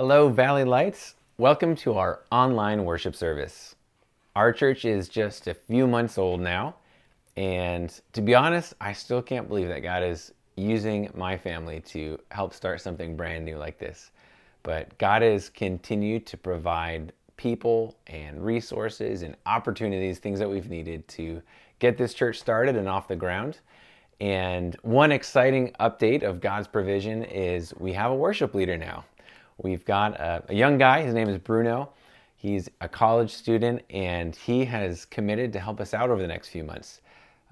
Hello, Valley Lights. Welcome to our online worship service. Our church is just a few months old now, and to be honest, I still can't believe that God is using my family to help start something brand new like this. But God has continued to provide people and resources and opportunities, things that we've needed to get this church started and off the ground. And one exciting update of God's provision is we have a worship leader now. We've got a, a, young guy, his name is Bruno. He's a college student and he has committed to help us out over the next few months.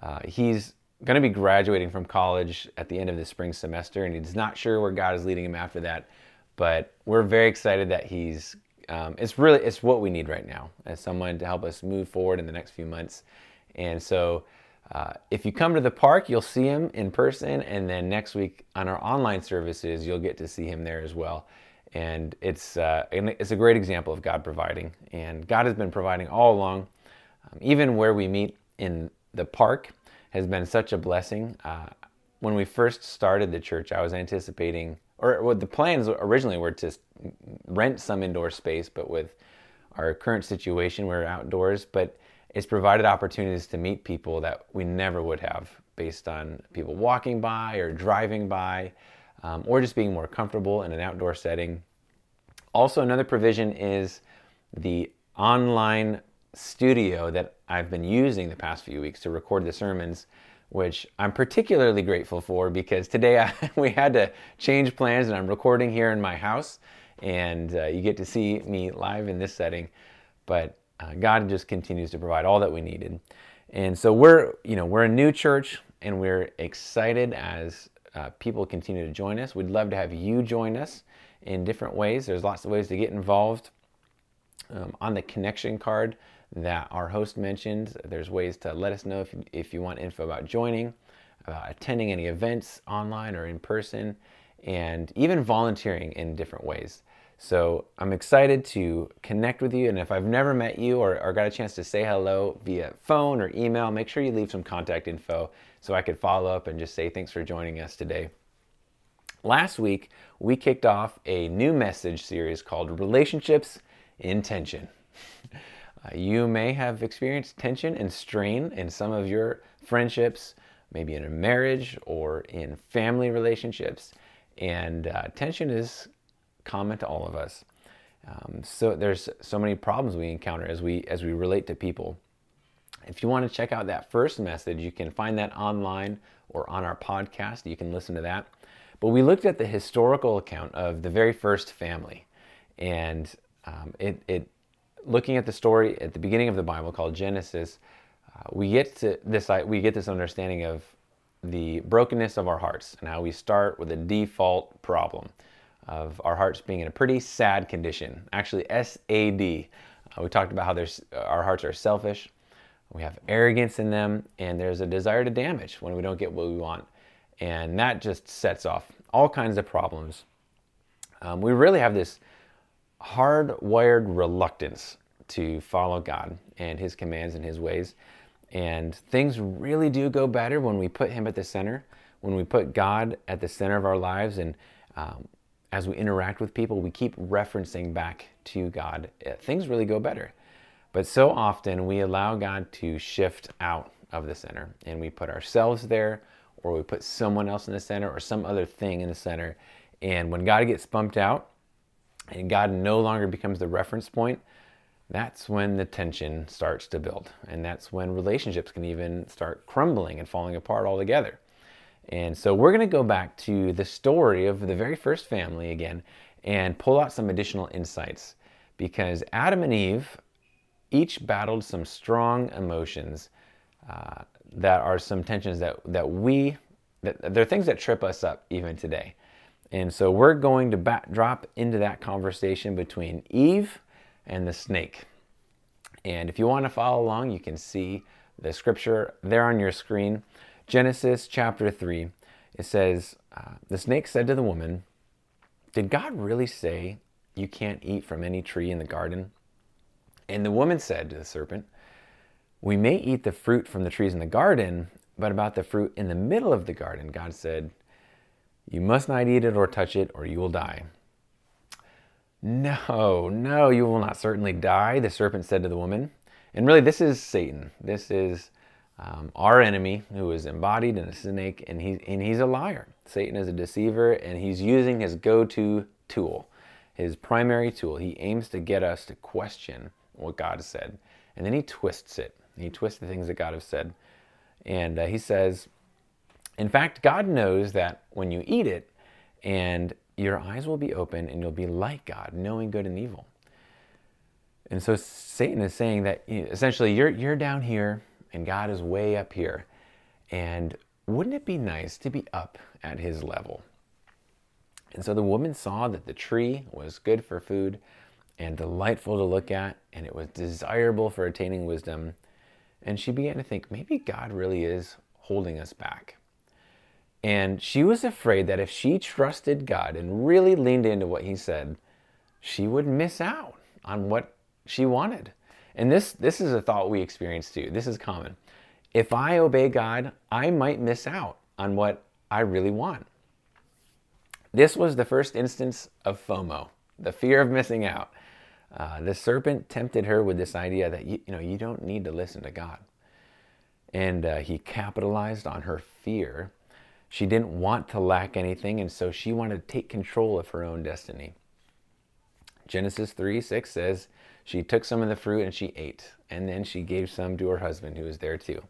Uh, he's going to be graduating from college at the end of the spring semester and he's not sure where God is leading him after that. But we're very excited that he's, um, it's really, it's what we need right now as someone to help us move forward in the next few months. And so uh, if you come to the park, you'll see him in person, and then next week on our online services, you'll get to see him there as well. And it's uh, it's a great example of God providing, and God has been providing all along. Um, even where we meet in the park has been such a blessing. Uh, when we first started the church, I was anticipating, or well, the plans originally were to rent some indoor space, but with our current situation, we're outdoors. But it's provided opportunities to meet people that we never would have based on people walking by or driving by um, or just being more comfortable in an outdoor setting. Also, another provision is the online studio that I've been using the past few weeks to record the sermons, which I'm particularly grateful for because today I, we had to change plans and I'm recording here in my house and uh, you get to see me live in this setting. But uh, God just continues to provide all that we needed. And so we're, you know, we're a new church and we're excited as uh, people continue to join us. We'd love to have you join us in different ways. There's lots of ways to get involved. Um, on the connection card that our host mentioned, there's ways to let us know if, if you want info about joining, about attending any events online or in person, and even volunteering in different ways. So I'm excited to connect with you. And if I've never met you or, or, got a chance to say hello via phone or email, make sure you leave some contact info so I could follow up and just say thanks for joining us today. Last week, we kicked off a new message series called Relationships in Tension. Uh, you may have experienced tension and strain in some of your friendships, maybe in a marriage or in family relationships. And uh, tension is common to all of us. Um, so there's so many problems we encounter as we as we relate to people. If you want to check out that first message, you can find that online or on our podcast. You can listen to that. But we looked at the historical account of the very first family, and um, it, it looking at the story at the beginning of the Bible called Genesis, uh, we get to this we get this understanding of the brokenness of our hearts and how we start with a default problem of our hearts being in a pretty sad condition. Actually, SAD. Uh, we talked about how there's, uh, our hearts are selfish, we have arrogance in them, and there's a desire to damage when we don't get what we want. And that just sets off all kinds of problems. Um, we really have this hardwired reluctance to follow God and His commands and His ways. And things really do go better when we put Him at the center, when we put God at the center of our lives and um, as we interact with people, we keep referencing back to God. Uh, things really go better. But so often we allow God to shift out of the center and we put ourselves there or we put someone else in the center or some other thing in the center. And when God gets bumped out and God no longer becomes the reference point, that's when the tension starts to build. And that's when relationships can even start crumbling and falling apart altogether. And so we're going to go back to the story of the very first family again and pull out some additional insights because Adam and Eve each battled some strong emotions uh, that are some tensions that, that we, that, they're things that trip us up even today. And so we're going to back, drop into that conversation between Eve and the snake. And if you want to follow along, you can see the scripture there on your screen. Genesis chapter 3, it says, uh, The snake said to the woman, Did God really say you can't eat from any tree in the garden? And the woman said to the serpent, We may eat the fruit from the trees in the garden, but about the fruit in the middle of the garden, God said, You must not eat it or touch it, or you will die. No, no, you will not certainly die, the serpent said to the woman. And really, this is Satan. This is um, our enemy who is embodied in a snake, and, he, and he's a liar. Satan is a deceiver, and he's using his go to tool, his primary tool. He aims to get us to question what God has said, and then he twists it. He twists the things that God has said. And uh, he says, in fact, God knows that when you eat it, and your eyes will be open, and you'll be like God, knowing good and evil. And so Satan is saying that essentially you're, you're down here and God is way up here. And wouldn't it be nice to be up at his level? And so the woman saw that the tree was good for food and delightful to look at, and it was desirable for attaining wisdom. And she began to think, maybe God really is holding us back. And she was afraid that if she trusted God and really leaned into what he said, she would miss out on what she wanted. And this, this is a thought we experience too. This is common. If I obey God, I might miss out on what I really want. This was the first instance of FOMO, the fear of missing out. Uh, the serpent tempted her with this idea that you, you, know you don't need to listen to God, and uh, he capitalized on her fear. She didn't want to lack anything, and so she wanted to take control of her own destiny. Genesis 3 6 says, she took some of the fruit and she ate, and then she gave some to her husband who was there too.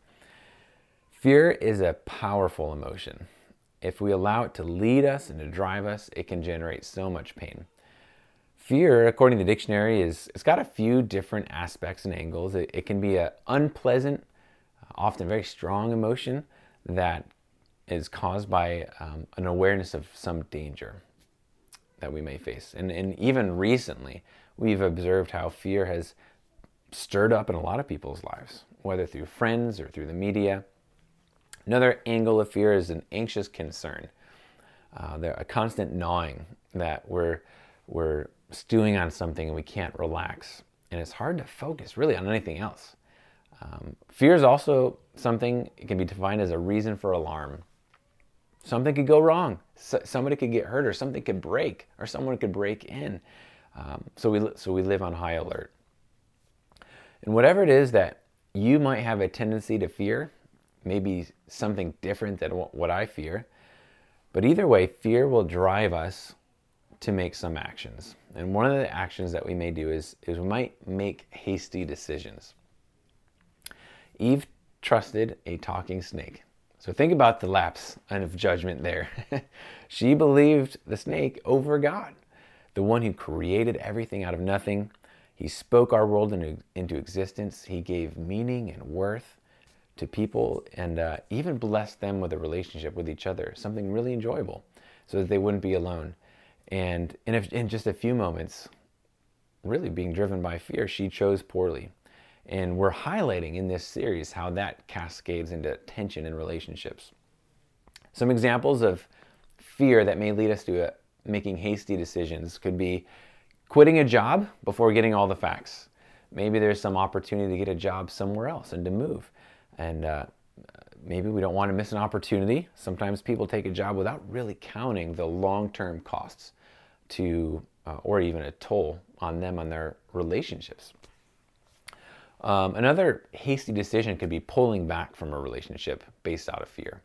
Fear is a powerful emotion. If we allow it to lead us and to drive us, it can generate so much pain. Fear, according to the dictionary, is it's got a few different aspects and angles. It, it can be an unpleasant, often very strong emotion that is caused by um, an awareness of some danger that we may face. And, and even recently, we've observed how fear has stirred up in a lot of people's lives, whether through friends or through the media. Another angle of fear is an anxious concern, uh, a constant gnawing that we're, we're stewing on something and we can't relax. And it's hard to focus really on anything else. Um, fear is also something, it can be defined as a reason for alarm. Something could go wrong. So, somebody could get hurt, or something could break, or someone could break in. Um, so, we, so we live on high alert. And whatever it is that you might have a tendency to fear, maybe something different than what I fear, but either way, fear will drive us to make some actions. And one of the actions that we may do is, is we might make hasty decisions. Eve trusted a talking snake. So think about the lapse of judgment there. she believed the snake over God the one who created everything out of nothing. He spoke our world into, into existence. He gave meaning and worth to people and uh, even blessed them with a relationship with each other, something really enjoyable, so that they wouldn't be alone. And in, a, in just a few moments, really being driven by fear, she chose poorly. And we're highlighting in this series how that cascades into tension in relationships. Some examples of fear that may lead us to a, making hasty decisions could be quitting a job before getting all the facts. Maybe there's some opportunity to get a job somewhere else and to move. And uh, maybe we don't want to miss an opportunity. Sometimes people take a job without really counting the long term costs to, uh, or even a toll on them on their relationships. Um, another hasty decision could be pulling back from a relationship based out of fear.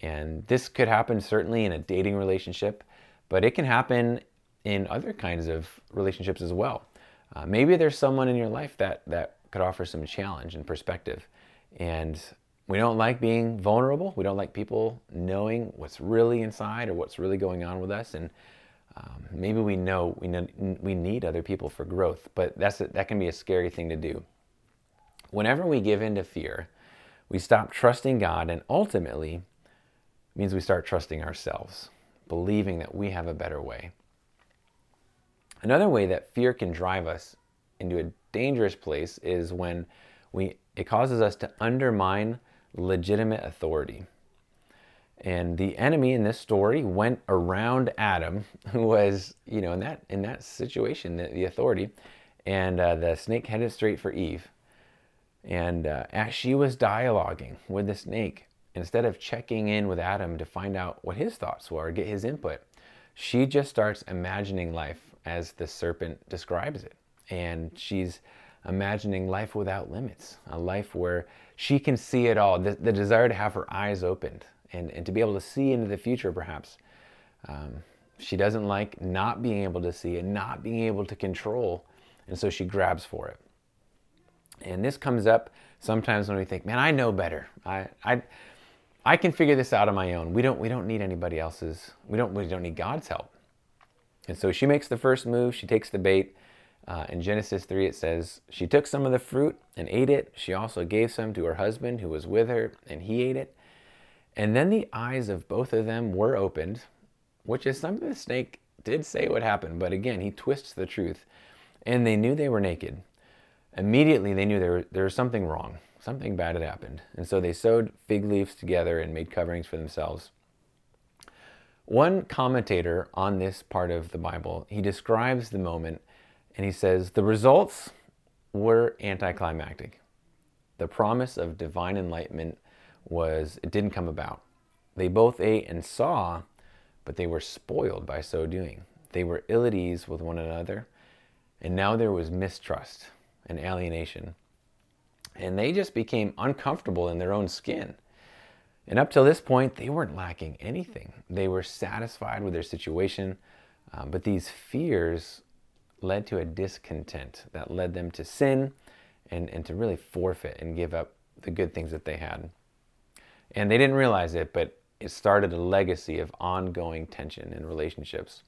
And this could happen certainly in a dating relationship. But it can happen in other kinds of relationships as well. Uh, maybe there's someone in your life that, that could offer some challenge and perspective. And we don't like being vulnerable. We don't like people knowing what's really inside or what's really going on with us. And um, maybe we know we, know we need other people for growth, but that's a, that can be a scary thing to do. Whenever we give in to fear, we stop trusting God, and ultimately means we start trusting ourselves believing that we have a better way. Another way that fear can drive us into a dangerous place is when we, it causes us to undermine legitimate authority. And the enemy in this story went around Adam, who was, you know, in that in that situation, the, the authority, and uh, the snake headed straight for Eve. And uh, as she was dialoguing with the snake, instead of checking in with Adam to find out what his thoughts were, get his input, she just starts imagining life as the serpent describes it. And she's imagining life without limits, a life where she can see it all, the, the desire to have her eyes opened and, and to be able to see into the future, perhaps. Um, she doesn't like not being able to see and not being able to control, and so she grabs for it. And this comes up sometimes when we think, man, I know better. I, I, I can figure this out on my own. We don't, we don't need anybody else's, we don't, we don't need God's help. And so she makes the first move, she takes the bait. Uh, in Genesis 3, it says, She took some of the fruit and ate it. She also gave some to her husband who was with her, and he ate it. And then the eyes of both of them were opened, which is something the snake did say would happen, but again, he twists the truth. And they knew they were naked. Immediately, they knew there, there was something wrong. Something bad had happened. And so they sewed fig leaves together and made coverings for themselves. One commentator on this part of the Bible, he describes the moment and he says, The results were anticlimactic. The promise of divine enlightenment was, it didn't come about. They both ate and saw, but they were spoiled by so doing. They were ill at ease with one another, and now there was mistrust and alienation. And they just became uncomfortable in their own skin. And up till this point, they weren't lacking anything. They were satisfied with their situation, um, but these fears led to a discontent that led them to sin and, and to really forfeit and give up the good things that they had. And they didn't realize it, but it started a legacy of ongoing tension in relationships.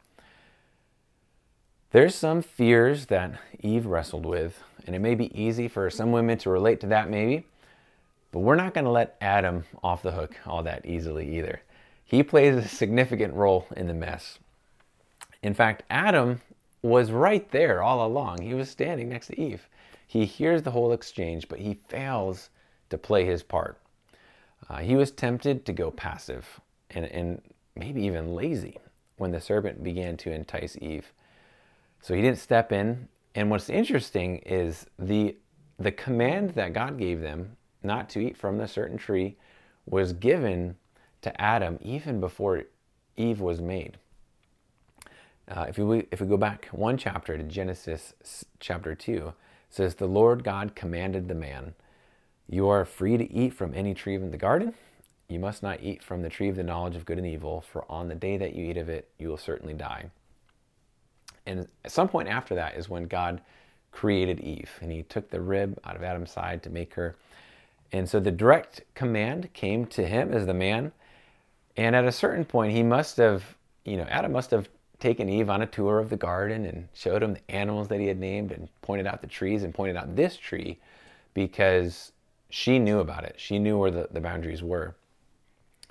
There's some fears that Eve wrestled with, and it may be easy for some women to relate to that, maybe, but we're not going to let Adam off the hook all that easily either. He plays a significant role in the mess. In fact, Adam was right there all along. He was standing next to Eve. He hears the whole exchange, but he fails to play his part. Uh, he was tempted to go passive and, and maybe even lazy when the serpent began to entice Eve. So he didn't step in. And what's interesting is the, the command that God gave them not to eat from the certain tree was given to Adam even before Eve was made. Uh, if, we, if we go back one chapter to Genesis chapter 2, says, The Lord God commanded the man, you are free to eat from any tree in the garden. You must not eat from the tree of the knowledge of good and evil, for on the day that you eat of it, you will certainly die. And at some point after that is when God created Eve, and he took the rib out of Adam's side to make her. And so the direct command came to him as the man. And at a certain point, he must have, you know, Adam must have taken Eve on a tour of the garden and showed him the animals that he had named and pointed out the trees and pointed out this tree because she knew about it. She knew where the, the boundaries were.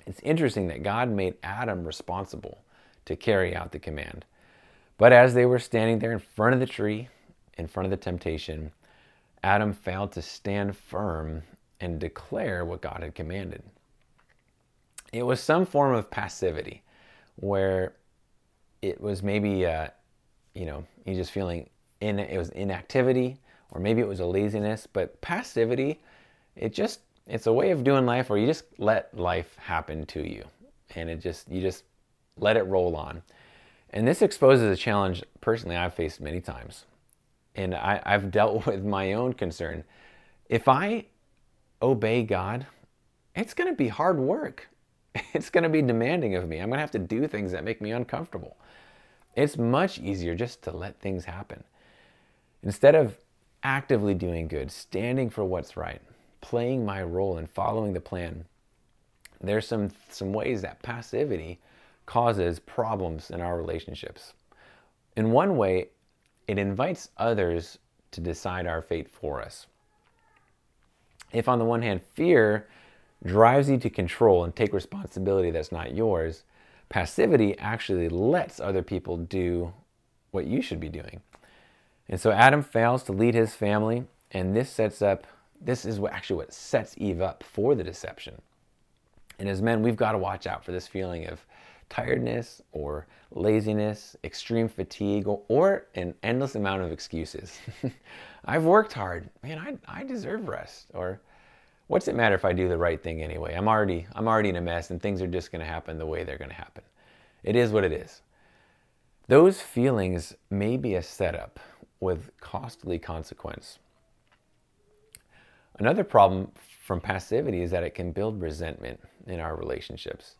It's interesting that God made Adam responsible to carry out the command. But as they were standing there in front of the tree, in front of the temptation, Adam failed to stand firm and declare what God had commanded. It was some form of passivity where it was maybe, uh, you know, you just feeling in it was inactivity, or maybe it was a laziness, but passivity it just it's a way of doing life where you just let life happen to you and it just you just let it roll on and this exposes a challenge personally i've faced many times. And I, i've dealt with my own concern. If i obey god it's going to be hard work. It's going to be demanding of me. I'm going to have to do things that make me uncomfortable. It's much easier just to let things happen. Instead of actively doing good standing for what's right playing my role and following the plan, there's some, some ways that passivity causes problems in our relationships. In one way, it invites others to decide our fate for us. If, on the one hand, fear drives you to control and take responsibility that's not yours, passivity actually lets other people do what you should be doing. And so Adam fails to lead his family, and this sets up this is what actually what sets Eve up for the deception. And as men, we've got to watch out for this feeling of tiredness or laziness, extreme fatigue, or, an endless amount of excuses. I've worked hard. Man, I, I deserve rest. Or what's it matter if I do the right thing anyway? I'm already I'm already in a mess and things are just going to happen the way they're going to happen. It is what it is. those feelings may be a setup with costly consequence. Another problem from passivity is that it can build resentment in our relationships.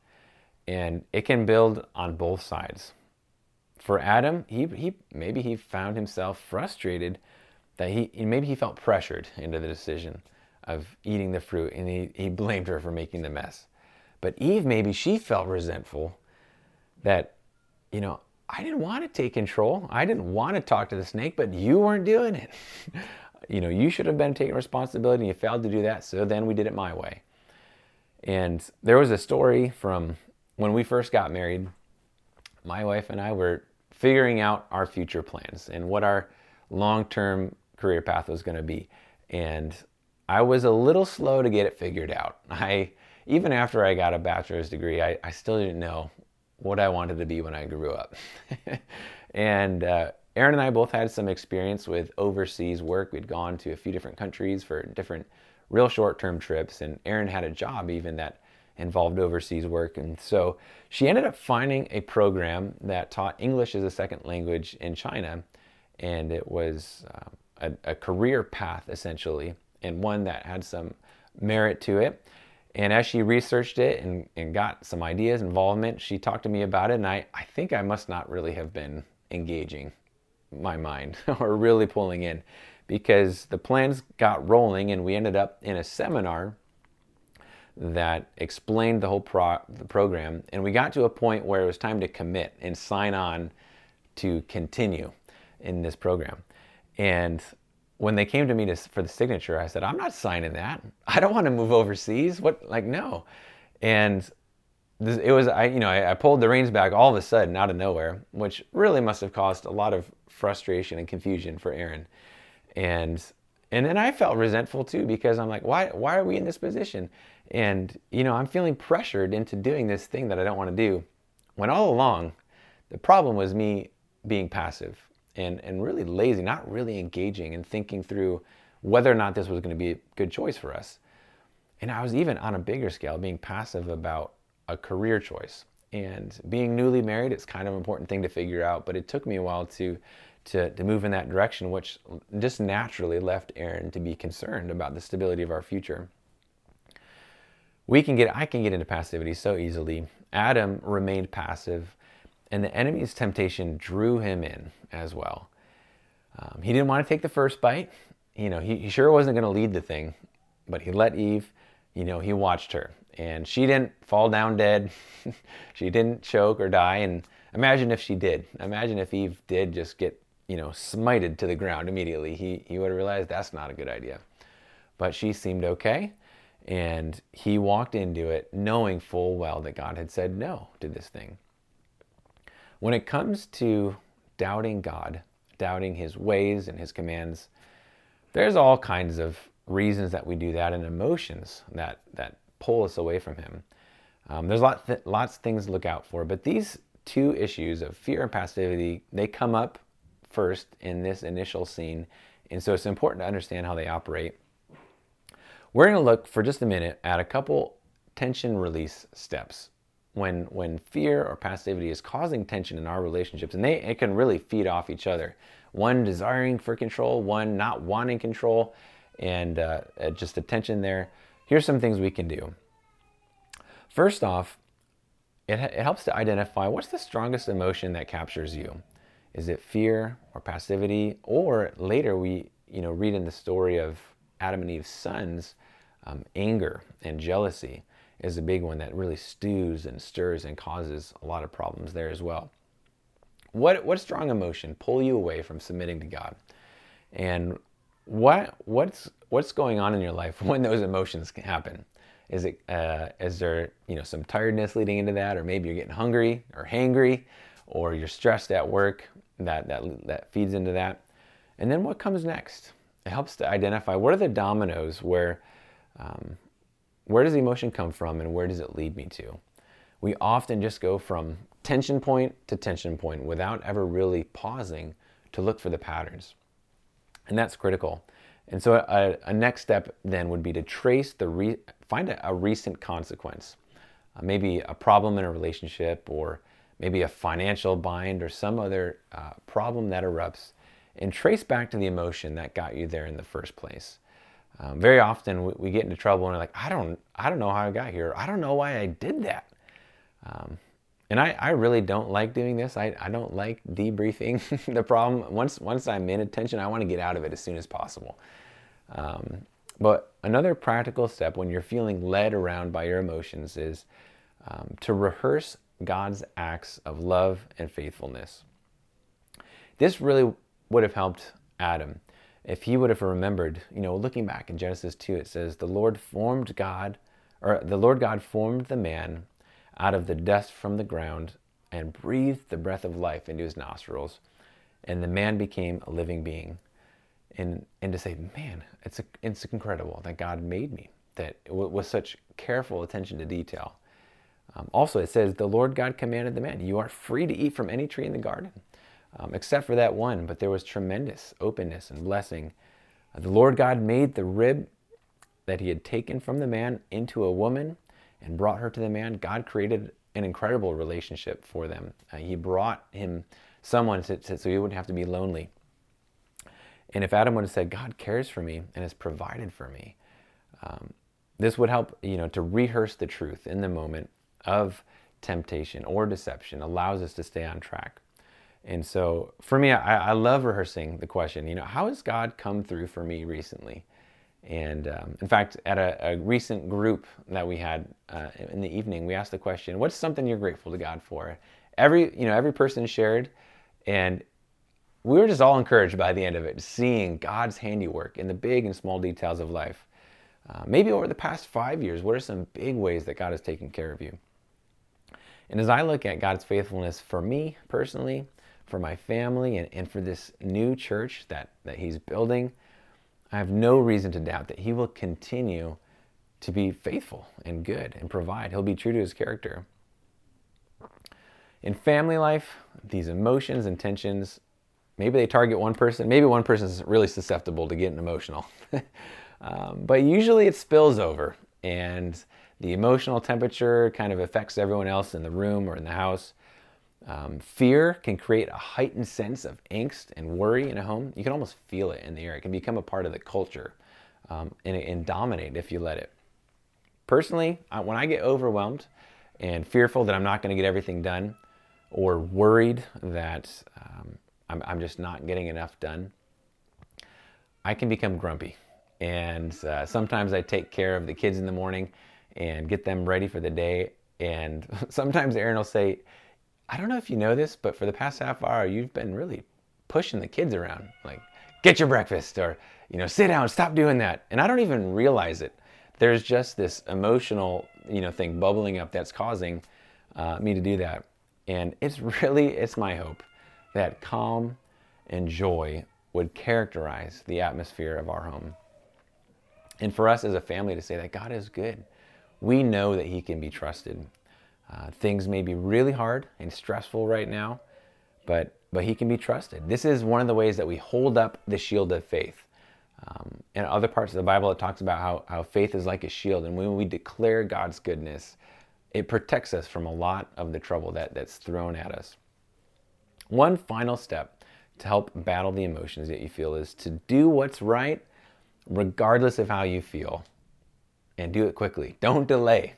And it can build on both sides. For Adam, he, he maybe he found himself frustrated that he maybe he felt pressured into the decision of eating the fruit and he, he blamed her for making the mess. But Eve maybe she felt resentful that, you know, I didn't want to take control. I didn't want to talk to the snake, but you weren't doing it. you know, you should have been taking responsibility and you failed to do that. So then we did it my way. And there was a story from when we first got married. My wife and I were figuring out our future plans and what our long term career path was going to be. And I was a little slow to get it figured out. I, even after I got a bachelor's degree, I, I still didn't know what I wanted to be when I grew up. and uh, Erin and I both had some experience with overseas work. We'd gone to a few different countries for different real short term trips, and Erin had a job even that involved overseas work. And so she ended up finding a program that taught English as a second language in China. And it was uh, a, a career path essentially, and one that had some merit to it. And as she researched it and, and got some ideas, involvement, she talked to me about it. And I, I think I must not really have been engaging my mind or really pulling in because the plans got rolling and we ended up in a seminar that explained the whole pro- the program and we got to a point where it was time to commit and sign on to continue in this program. And when they came to me to, for the signature i said i'm not signing that. I don't want to move overseas. What like no. And this, it was I you know I, I, pulled the reins back all of a sudden out of nowhere, which really must have caused a lot of frustration and confusion for Erin. and and then I felt resentful too because I'm like why why are we in this position, and you know I'm feeling pressured into doing this thing that I don't want to do, when all along, the problem was me being passive and and really lazy, not really engaging and thinking through whether or not this was going to be a good choice for us. And I was even on a bigger scale being passive about a career choice. And being newly married, it's kind of an important thing to figure out, but it took me a while to, to, to move in that direction, which just naturally left Erin to be concerned about the stability of our future. We can get, I can get into passivity so easily. Adam remained passive, and the enemy's temptation drew him in as well. Um, he didn't want to take the first bite. You know, he, he sure wasn't going to lead the thing, but he let Eve, you know, he watched her and she didn't fall down dead. she didn't choke or die. And imagine if she did. Imagine if Eve did just get, you know, smited to the ground immediately. He, he would have realized that's not a good idea. But she seemed okay. And he walked into it knowing full well that God had said no to this thing. When it comes to doubting God, doubting his ways and his commands, there's all kinds of reasons that we do that and emotions that, that pull us away from Him. Um, there's lots, th- lots of things to look out for, but these two issues of fear and passivity, they come up first in this initial scene, and so it's important to understand how they operate. We're going to look for just a minute at a couple tension release steps when when fear or passivity is causing tension in our relationships and they it can really feed off each other one desiring for control one not wanting control and uh, just a tension there Here's some things we can do. First off, it, it helps to identify what's the strongest emotion that captures you. Is it fear or passivity? Or later we you know, read in the story of Adam and Eve's sons, um, anger and jealousy is a big one that really stews and stirs and causes a lot of problems there as well. What, what strong emotion pull you away from submitting to God? And what what's what's going on in your life when those emotions happen? Is it uh, is there you know some tiredness leading into that, or maybe you're getting hungry or hangry, or you're stressed at work that that that feeds into that. And then what comes next? It helps to identify what are the dominoes where um, where does the emotion come from and where does it lead me to? We often just go from tension point to tension point without ever really pausing to look for the patterns. And that's critical. And so a, a next step then would be to trace the, re, find a, a recent consequence. Uh, maybe a problem in a relationship or maybe a financial bind or some other uh, problem that erupts, and trace back to the emotion that got you there in the first place. Um, very often we, we, get into trouble and we're like, I don't, I don't know how I got here. I don't know why I did that. Um, and I, I really don't like doing this. I, I don't like debriefing the problem. Once, once I'm in attention, I want to get out of it as soon as possible. Um, but another practical step when you're feeling led around by your emotions is um, to rehearse God's acts of love and faithfulness. This really would have helped Adam if he would have remembered, you know, looking back in Genesis 2, it says, The Lord formed God, or the Lord God formed the man out of the dust from the ground and breathed the breath of life into his nostrils, and the man became a living being. And, and to say, man, it's, a, it's incredible that God made me, that with such careful attention to detail. Um, also, it says, The Lord God commanded the man, You are free to eat from any tree in the garden, um, except for that one. But there was tremendous openness and blessing. Uh, the Lord God made the rib that he had taken from the man into a woman and brought her to the man. God created an incredible relationship for them. Uh, he brought him someone to, to, so he wouldn't have to be lonely. And if Adam would have said, God cares for me and has provided for me, um, this would help, you know, to rehearse the truth in the moment of temptation or deception allows us to stay on track. And so for me, I, I love rehearsing the question, you know, how has God come through for me recently? And um, in fact, at a, a, recent group that we had uh, in the evening, we asked the question, what's something you're grateful to God for? Every, you know, every person shared and we were just all encouraged by the end of it, seeing God's handiwork in the big and small details of life. Uh, maybe over the past five years, what are some big ways that God has taken care of you? And as I look at God's faithfulness for me personally, for my family, and, and for this new church that, that He's building, I have no reason to doubt that He will continue to be faithful and good and provide. He'll be true to His character. In family life, these emotions and tensions, maybe they target one person. Maybe one person is really susceptible to getting emotional. um, but usually it spills over and the emotional temperature kind of affects everyone else in the room or in the house. Um, fear can create a heightened sense of angst and worry in a home. You can almost feel it in the air. It can become a part of the culture um, and, and, dominate if you let it. Personally, I, when I get overwhelmed and fearful that I'm not going to get everything done, or worried that um, I'm, I'm, just not getting enough done, I can become grumpy. And uh, sometimes I take care of the kids in the morning and get them ready for the day. And sometimes Erin will say, I don't know if you know this, but for the past half hour, you've been really pushing the kids around. Like, get your breakfast, or, you know, sit down, stop doing that. And I don't even realize it. There's just this emotional, you know, thing bubbling up that's causing uh, me to do that. And it's really, it's my hope that calm and joy would characterize the atmosphere of our home. And for us as a family to say that God is good we know that He can be trusted. Uh, things may be really hard and stressful right now, but but He can be trusted. This is one of the ways that we hold up the shield of faith. Um, in other parts of the Bible, it talks about how, how faith is like a shield, and when we declare God's goodness, it protects us from a lot of the trouble that, that's thrown at us. One final step to help battle the emotions that you feel is to do what's right, regardless of how you feel and do it quickly. Don't delay.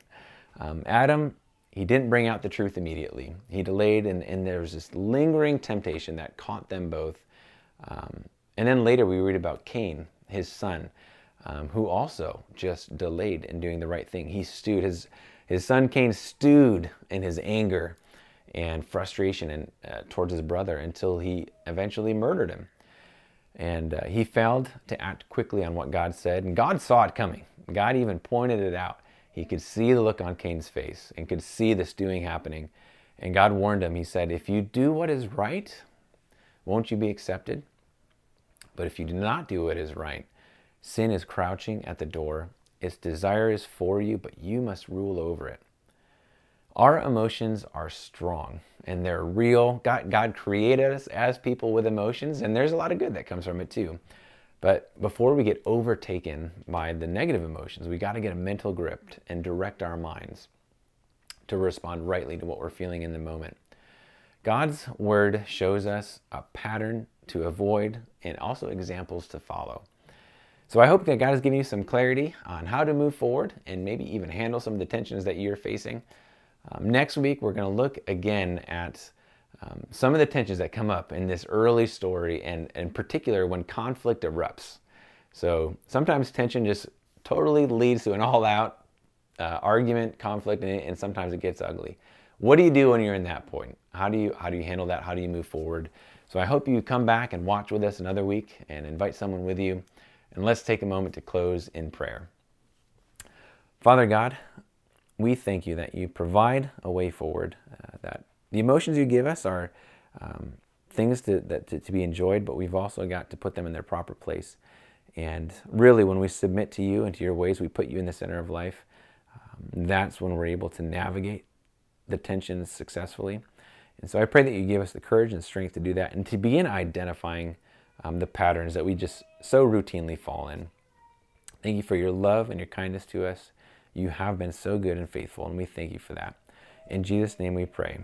Um, Adam, he didn't bring out the truth immediately. He delayed, and, and there was this lingering temptation that caught them both. Um, and then later we read about Cain, his son, um, who also just delayed in doing the right thing. He stewed, his, his son Cain stewed in his anger and frustration and, uh, towards his brother until he eventually murdered him. And uh, he failed to act quickly on what God said, and God saw it coming. God even pointed it out. He could see the look on Cain's face and could see this doing happening. And God warned him. He said, If you do what is right, won't you be accepted? But if you do not do what is right, sin is crouching at the door. Its desire is for you, but you must rule over it. Our emotions are strong and they're real. God, God created us as people with emotions, and there's a lot of good that comes from it too. But before we get overtaken by the negative emotions, we got to get a mental grip and direct our minds to respond rightly to what we're feeling in the moment. God's word shows us a pattern to avoid and also examples to follow. So I hope that God has given you some clarity on how to move forward and maybe even handle some of the tensions that you're facing. Um, next week, we're going to look again at um, some of the tensions that come up in this early story, and in particular when conflict erupts. So sometimes tension just totally leads to an all out uh, argument, conflict, and, and sometimes it gets ugly. What do you do when you're in that point? How do you how do you handle that? How do you move forward? So I hope you come back and watch with us another week and invite someone with you. And let's take a moment to close in prayer. Father God, we thank you that you provide a way forward, uh, that the emotions you give us are um, things to, that, to, to, be enjoyed, but we've also got to put them in their proper place. And really, when we submit to you and to your ways, we put you in the center of life. Um, that's when we're able to navigate the tensions successfully. And so I pray that you give us the courage and strength to do that and to begin identifying um, the patterns that we just so routinely fall in. Thank you for your love and your kindness to us. You have been so good and faithful, and we thank you for that. In Jesus' name we pray.